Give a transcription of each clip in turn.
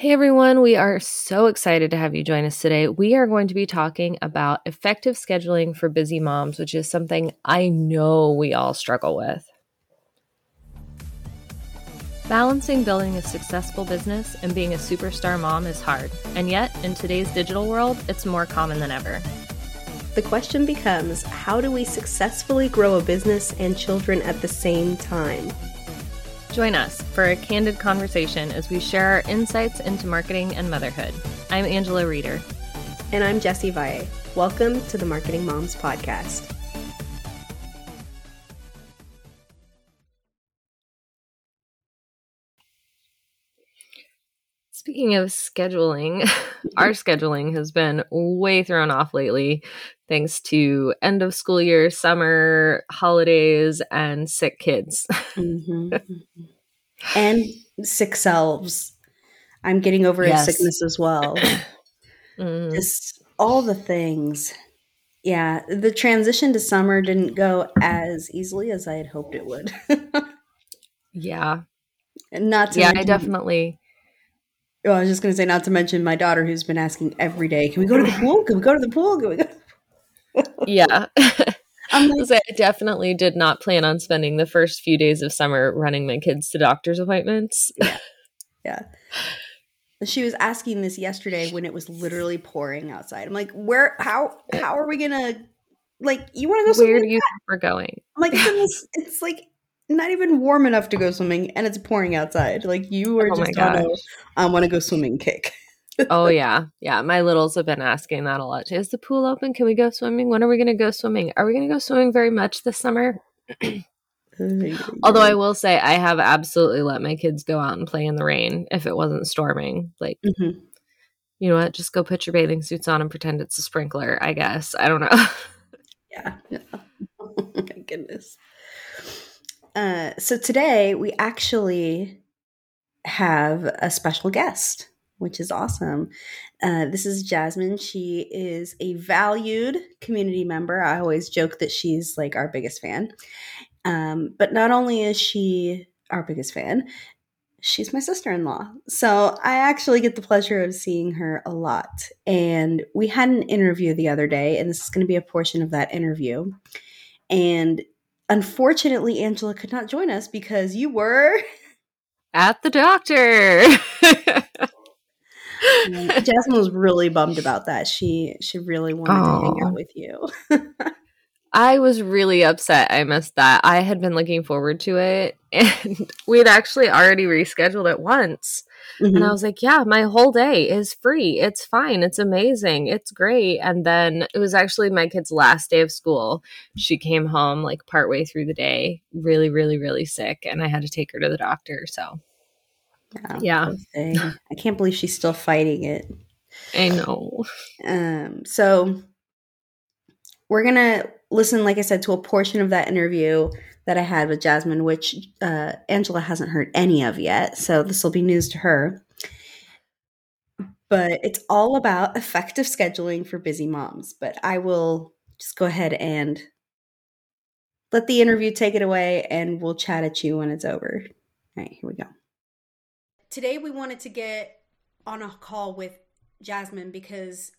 Hey everyone, we are so excited to have you join us today. We are going to be talking about effective scheduling for busy moms, which is something I know we all struggle with. Balancing building a successful business and being a superstar mom is hard, and yet in today's digital world, it's more common than ever. The question becomes how do we successfully grow a business and children at the same time? Join us for a candid conversation as we share our insights into marketing and motherhood. I'm Angela Reeder. And I'm Jessie Valle. Welcome to the Marketing Moms Podcast. Speaking of scheduling, our scheduling has been way thrown off lately thanks to end of school year, summer, holidays, and sick kids. Mm-hmm. and sick selves. I'm getting over yes. a sickness as well. mm. Just all the things. Yeah, the transition to summer didn't go as easily as I had hoped it would. yeah. Not to Yeah, I definitely Oh, I was just going to say, not to mention my daughter who's been asking every day, can we go to the pool? Can we go to the pool? Can we go? yeah. I'm Like, I definitely did not plan on spending the first few days of summer running my kids to doctor's appointments. Yeah. Yeah. She was asking this yesterday when it was literally pouring outside. I'm like, where, how, how are we going to, like, you want to go Where do you we're going? I'm like, it's, it's like not even warm enough to go swimming and it's pouring outside. Like, you are oh just on a, I want to go swimming kick oh yeah, yeah. My littles have been asking that a lot. Is the pool open? Can we go swimming? When are we going to go swimming? Are we going to go swimming very much this summer? Although I will say I have absolutely let my kids go out and play in the rain if it wasn't storming. Like, mm-hmm. you know what? Just go put your bathing suits on and pretend it's a sprinkler. I guess I don't know. yeah. yeah. Oh my goodness. Uh, so today we actually have a special guest which is awesome. Uh, this is Jazmin. She is a valued community member. I always joke that she's like our biggest fan. Um, but not only is she our biggest fan, she's my sister in law. So I actually get the pleasure of seeing her a lot. And we had an interview the other day, and this is going to be a portion of that interview. And unfortunately, Angela could not join us because you were at the doctor. Jazmin was really bummed about that. She she really wanted to hang out with you. I was really upset I missed that. I had been looking forward to it and we had actually already rescheduled it once. Mm-hmm. And I was like, yeah, my whole day is free. It's fine. It's amazing. It's great. And then it was actually my kid's last day of school. She came home like partway through the day, really, really, really sick. And I had to take her to the doctor. So yeah. yeah. I can't believe she's still fighting it. I know. Um, so we're gonna listen, like I said, to a portion of that interview that I had with Jazmin, which uh, Angela hasn't heard any of yet. So this will be news to her. But it's all about effective scheduling for busy moms. But I will just go ahead and let the interview take it away, and we'll chat at you when it's over. All right, here we go today we wanted to get on a call with Jazmin because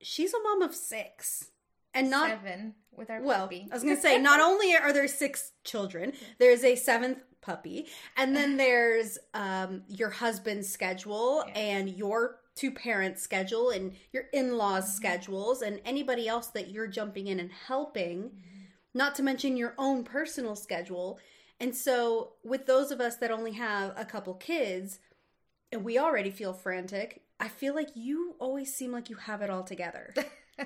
she's a mom of six and not seven with our well, puppy. I was gonna say not only are there six children, there's a seventh puppy, and then there's um, your husband's schedule yeah. and your two parents' schedule and your in-laws' mm-hmm. schedules and anybody else that you're jumping in and helping. Mm-hmm. Not to mention your own personal schedule. And so, with those of us that only have a couple kids, and we already feel frantic. I feel like you always seem like you have it all together.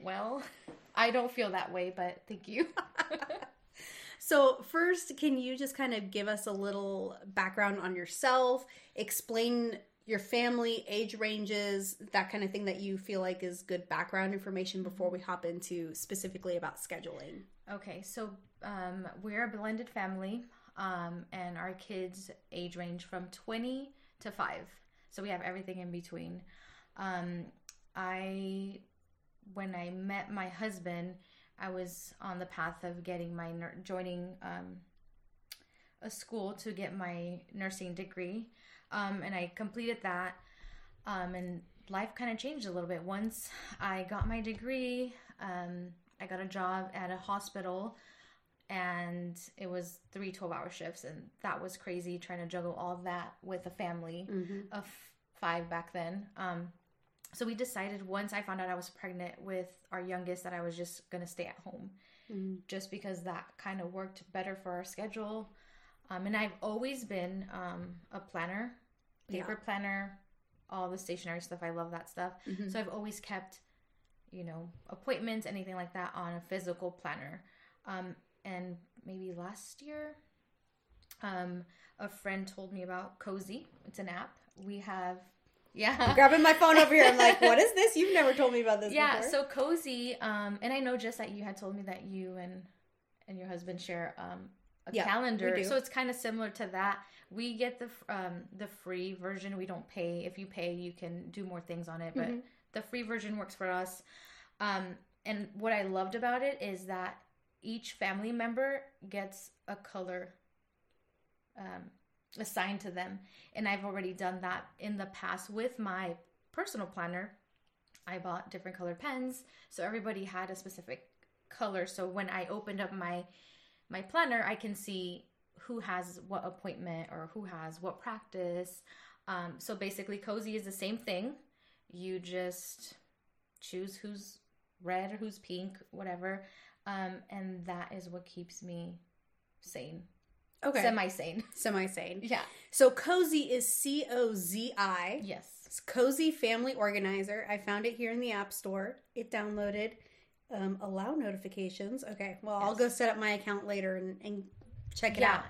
well, I don't feel that way, but thank you. so, first, can you just kind of give us a little background on yourself, explain your family, age ranges, that kind of thing that you feel like is good background information before we hop into specifically about scheduling? Okay, so um, we're a blended family um, and our kids age range from 20 to 5 so we have everything in between um, i when i met my husband i was on the path of getting my joining um, a school to get my nursing degree, um, and I completed that. Um, and life kind of changed a little bit once I got my degree. Um, I got a job at a hospital and it was three 12 hour shifts and that was crazy trying to juggle all that with a family Mm-hmm. of five back then um, so we decided once i found out i was pregnant with our youngest that i was just going to stay at home Mhm. just because that kind of worked better for our schedule um, and i've always been um, a planner paper Yeah. planner all the stationary stuff i love that stuff Mhm. so I've always kept, you know, appointments, anything like that on a physical planner. Um, and maybe last year, um, a friend told me about Cozi. It's an app. We have, yeah. I'm grabbing my phone over here. I'm like, what is this? You've never told me about this yeah, before. so Cozi, um, and I know just that you had told me that you and and your husband share um, a Yeah, calendar, so it's kind of similar to that. We get the um, the free version. We don't pay. If you pay, you can do more things on it, but Mhm. the free version works for us. Um, and what I loved about it is that each family member gets a color um, assigned to them, and I've already done that in the past with my personal planner. I bought different colored pens, so everybody had a specific color. So when I opened up my my planner, I can see who has what appointment or who has what practice. Um, so basically, Cozi is the same thing. You just choose who's red or who's pink, whatever, um, and that is what keeps me sane, okay. semi sane. Semi sane. Yeah. So Cozi is C O Z I. Yes. It's Cozi Family Organizer. I found it here in the App Store. It downloaded. Um, allow notifications. Okay. Well, I'll go set up my account later and, and check it Yeah.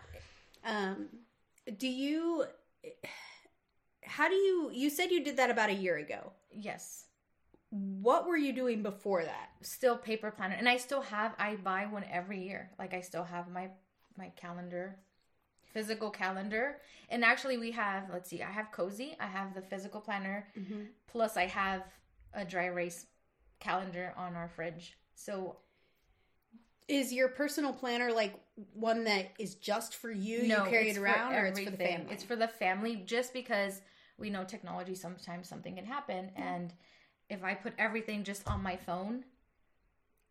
out. Um, do you? How do you? You said you did that about a year ago. Yes. What were you doing before that? still paper planner and i still have i buy one every year like i still have my my calendar physical calendar. And actually we have let's see i have Cozi i have the physical planner mm-hmm. plus i have a dry erase calendar on our fridge. So Is your personal planner like one that is just for you? no you carry it around, or it's for the family? it's for the family just because we know technology sometimes something can happen. And if i put everything just on my phone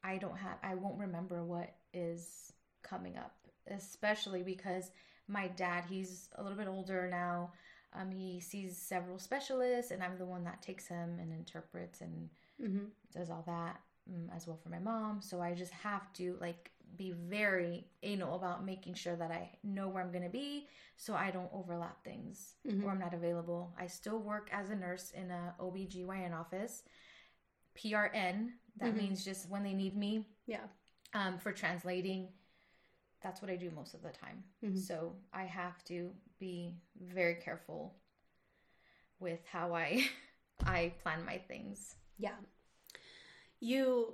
i don't have i won't remember what is coming up especially because my dad he's a little bit older now um, he sees several specialists and i'm the one that takes him and interprets and Mhm. does all that um, as well for my mom so i just have to like be very anal about making sure that i know where i'm going to be so i don't overlap things Mhm. or i'm not available i still work as a nurse in a obgyn office prn that Mhm. means just when they need me Yeah. um, for translating that's what i do most of the time Mhm. so i have to be very careful with how i i plan my things Yeah. You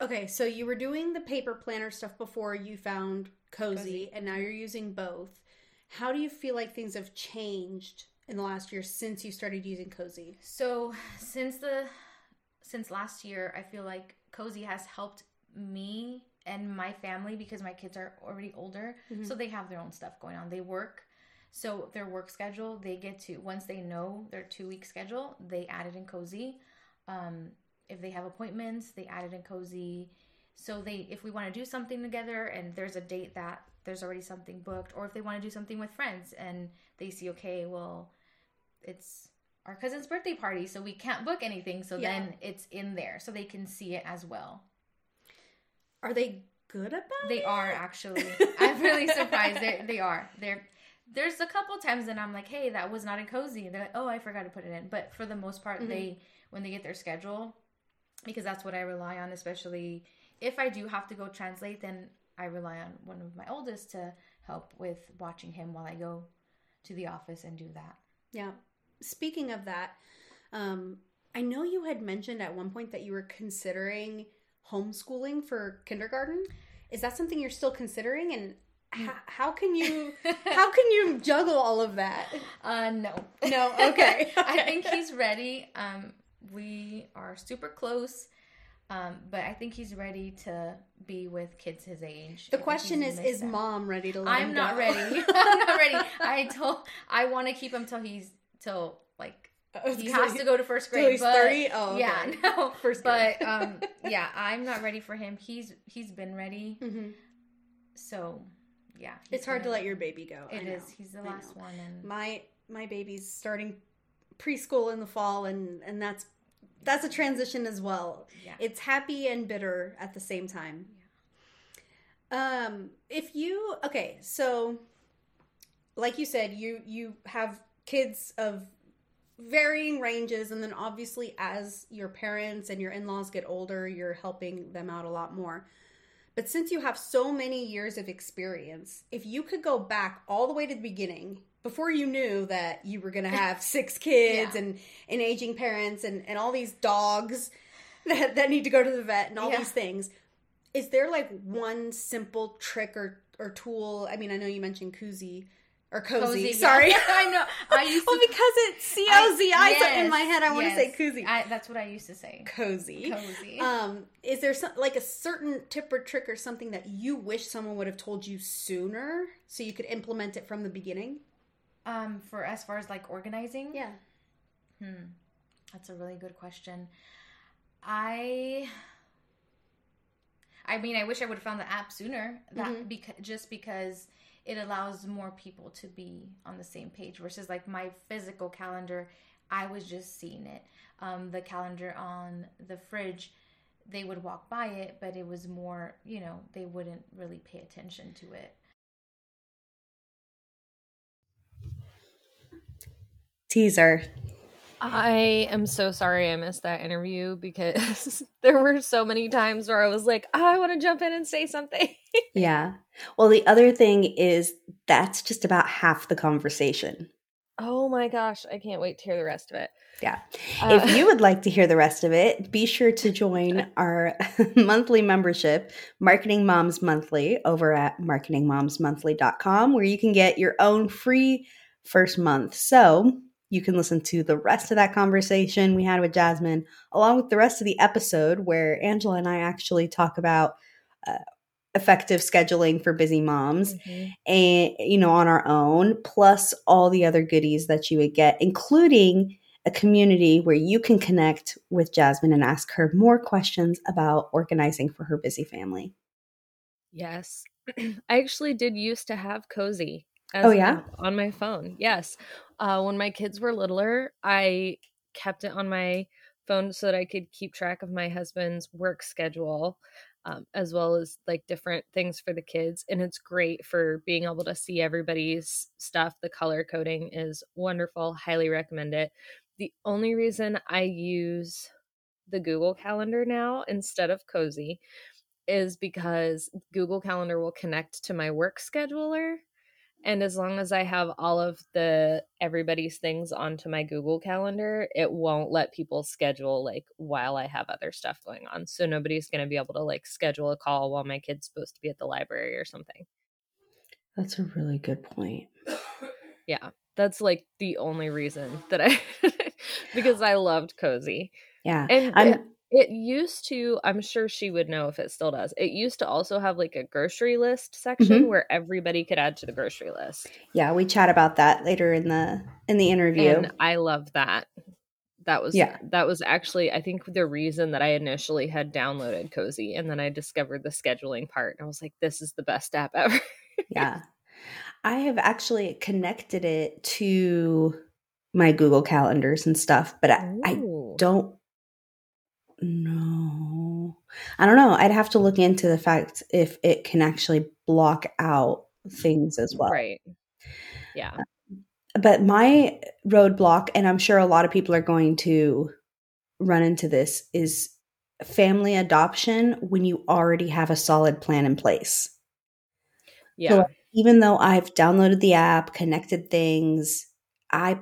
Okay, so you were doing the paper planner stuff before you found Cozi, Cozi. and now you're using both. How do you feel like things have changed in the last year since you started using Cozi? So since the since last year, I feel like Cozi has helped me and my family because my kids are already older, Mhm. so they have their own stuff going on. They work, so their work schedule they get to once they know their two week schedule, they add it in Cozi. Um, if they have appointments, they add it in Cozi. So they if we want to do something together and there's a date that there's already something booked, or if they want to do something with friends and they see okay, well, it's our cousin's birthday party, so we can't book anything. So Yeah. then it's in there, so they can see it as well. Are they good about They it? are actually. I'm really surprised. They they are. They're there's a couple times that I'm like, hey, that was not in Cozi. And they're like, oh, I forgot to put it in. But for the most part, Mhm. they when they get their schedule, because that's what I rely on, especially if I do have to go translate, then I rely on one of my oldest to help with watching him while I go to the office and do that. Yeah. Speaking of that, um, I know you had mentioned at one point that you were considering homeschooling for kindergarten. Is that something you're still considering? And how, how can you how can you juggle all of that? Uh, no. No, okay, I think he's ready. Um, we are super close. Um, but I think he's ready to be with kids his age. The question is, is them. mom ready to let I'm not ready. I'm not ready. I told I want to keep him till he's till like he has to go to first grade. he's but, 30? Oh, okay. yeah, no, first grade. But um, yeah, I'm not ready for him. He's he's been ready. Mm-hmm. So yeah, it's hard to let your baby go. It is. He's the last one, and my my baby's starting preschool in the fall, and and that's that's a transition as well. Yeah. It's happy and bitter at the same time. Yeah. Um, if you okay, so like you said, you you have kids of varying ranges and then obviously as your parents and your in-laws get older, you're helping them out a lot more. But since you have so many years of experience, if you could go back all the way to the beginning, before you knew that you were going to have six kids yeah. and, and aging parents and, and all these dogs that, that need to go to the vet and all yeah. these things, is there like one simple trick or, or tool? I mean, I know you mentioned Koozie or cozy. cozy sorry, yeah. I know. I used well to, because it's C O Z I. So in my head, I yes, want to say cozy. I, that's what I used to say. Cozy. Cozy. Um, is there some like a certain tip or trick or something that you wish someone would have told you sooner so you could implement it from the beginning? Um, for as far as like organizing, yeah. Hmm, that's a really good question. I. I mean, I wish I would have found the app sooner. That mm-hmm. because just because it allows more people to be on the same page versus like my physical calendar i was just seeing it. Um, the calendar on the fridge they would walk by it but it was more you know they wouldn't really pay attention to it. Teaser I am so sorry I missed that interview because there were so many times where I was like, oh, I want to jump in and say something. yeah. Well, the other thing is that's just about half the conversation. Oh my gosh, I can't wait to hear the rest of it. Yeah. Uh, if you would like to hear the rest of it, be sure to join our monthly membership, Marketing Moms Monthly, over at marketingmomsmonthly.com, where you can get your own free first month. So, you can listen to the rest of that conversation we had with Jazmin, along with the rest of the episode where Angela and I actually talk about uh, effective scheduling for busy moms mm-hmm. and you know on our own plus all the other goodies that you would get including a community where you can connect with Jazmin and ask her more questions about organizing for her busy family. Yes. I actually did used to have Cozi. Oh yeah, on my phone. Yes. Uh, when my kids were littler, I kept it on my phone so that I could keep track of my husband's work schedule, um, as well as like different things for the kids. And it's great for being able to see everybody's stuff. The color coding is wonderful. Highly recommend it. The only reason I use the Google Calendar now instead of Cozi is because Google Calendar will connect to my work scheduler and as long as I have all of the everybody's things onto my Google Calendar, it won't let people schedule like while I have other stuff going on. So nobody's going to be able to like schedule a call while my kid's supposed to be at the library or something. That's a really good point. yeah. That's like the only reason that I because I loved Cozi. Yeah. And I'm it used to, I'm sure she would know if it still does. It used to also have like a grocery list section mm-hmm. where everybody could add to the grocery list. Yeah, we chat about that later in the in the interview. And I love that. That was yeah. that was actually I think the reason that I initially had downloaded Cozi and then I discovered the scheduling part and I was like this is the best app ever. yeah. I have actually connected it to my Google calendars and stuff, but I, I don't no. I don't know. I'd have to look into the fact if it can actually block out things as well. Right. Yeah. Uh, but my roadblock, and I'm sure a lot of people are going to run into this, is family adoption when you already have a solid plan in place. Yeah. So even though I've downloaded the app, connected things, I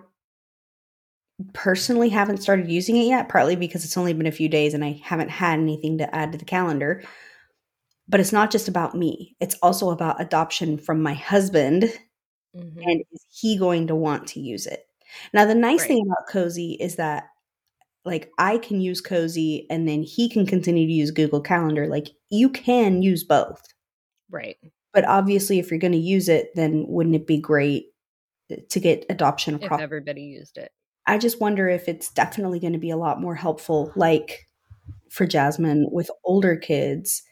personally haven't started using it yet, partly because it's only been a few days and I haven't had anything to add to the calendar. But it's not just about me, it's also about adoption from my husband. Mm-hmm. And is he going to want to use it? Now, the nice right. thing about Cozi is that like I can use Cozi and then he can continue to use Google Calendar. Like you can use both. Right. But obviously if you're going to use it, then wouldn't it be great to get adoption across if everybody used it? I just wonder if it's definitely going to be a lot more helpful like for Jazmin with older kids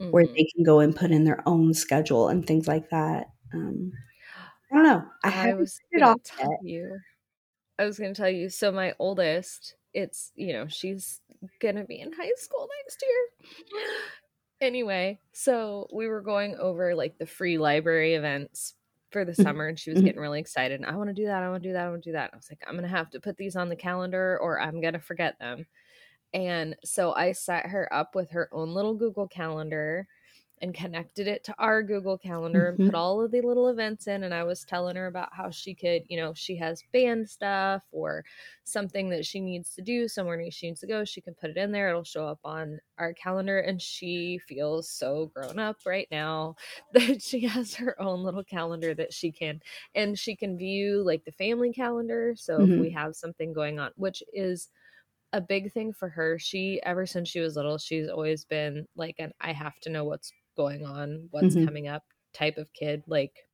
mm-hmm. where they can go and put in their own schedule and things like that. Um, I don't know. I, I was going to tell you. I was going to tell you. So my oldest, it's you know she's gonna be in high school next year. anyway, so we were going over like the free library events for the mm-hmm. summer and she was mm-hmm. getting really excited. I want to do that. I want to do that. I want to do that. I was like, I'm going to have to put these on the calendar or I'm going to forget them. And so I set her up with her own little Google calendar and connected it to our Google Calendar mm-hmm. and put all of the little events in. And I was telling her about how she could, you know, she has band stuff or something that she needs to do, somewhere she needs to go. She can put it in there. It'll show up on our calendar. And she feels so grown up right now that she has her own little calendar that she can, and she can view like the family calendar. So mm-hmm. if we have something going on, which is, a big thing for her. She ever since she was little, she's always been like an I have to know what's going on, what's mm-hmm. coming up type of kid. Like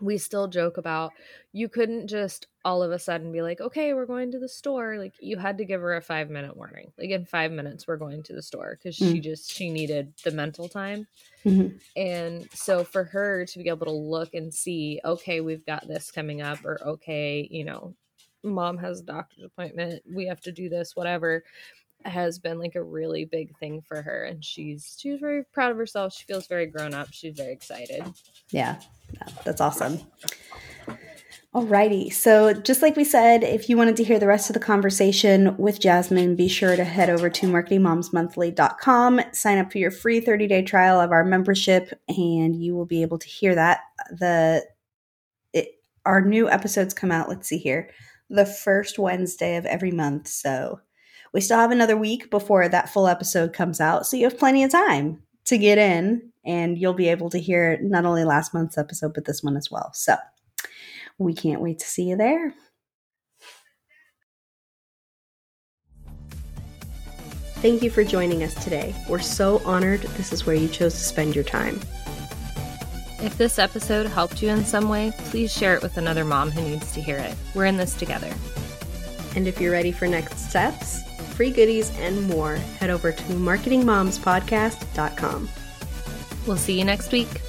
we still joke about you couldn't just all of a sudden be like, okay, we're going to the store. Like you had to give her a five minute warning. Like in five minutes, we're going to the store because mm-hmm. she just she needed the mental time. Mm-hmm. And so for her to be able to look and see, okay, we've got this coming up, or okay, you know, mom has a doctor's appointment, we have to do this, whatever has been like a really big thing for her and she's she's very proud of herself she feels very grown up she's very excited yeah, that's awesome Alrighty, so just like we said, if you wanted to hear the rest of the conversation with Jazmin, be sure to head over to marketingmomsmonthly.com, sign up for your free 30 day trial of our membership, and you will be able to hear that. The it, our new episodes come out. Let's see here, the first Wednesday of every month. So we still have another week before that full episode comes out, so you have plenty of time to get in, and you'll be able to hear not only last month's episode, but this one as well. So we can't wait to see you there. Thank you for joining us today. We're so honored this is where you chose to spend your time. If this episode helped you in some way, please share it with another mom who needs to hear it. We're in this together. And if you're ready for next steps, free goodies, and more, head over to marketingmomspodcast.com. We'll see you next week.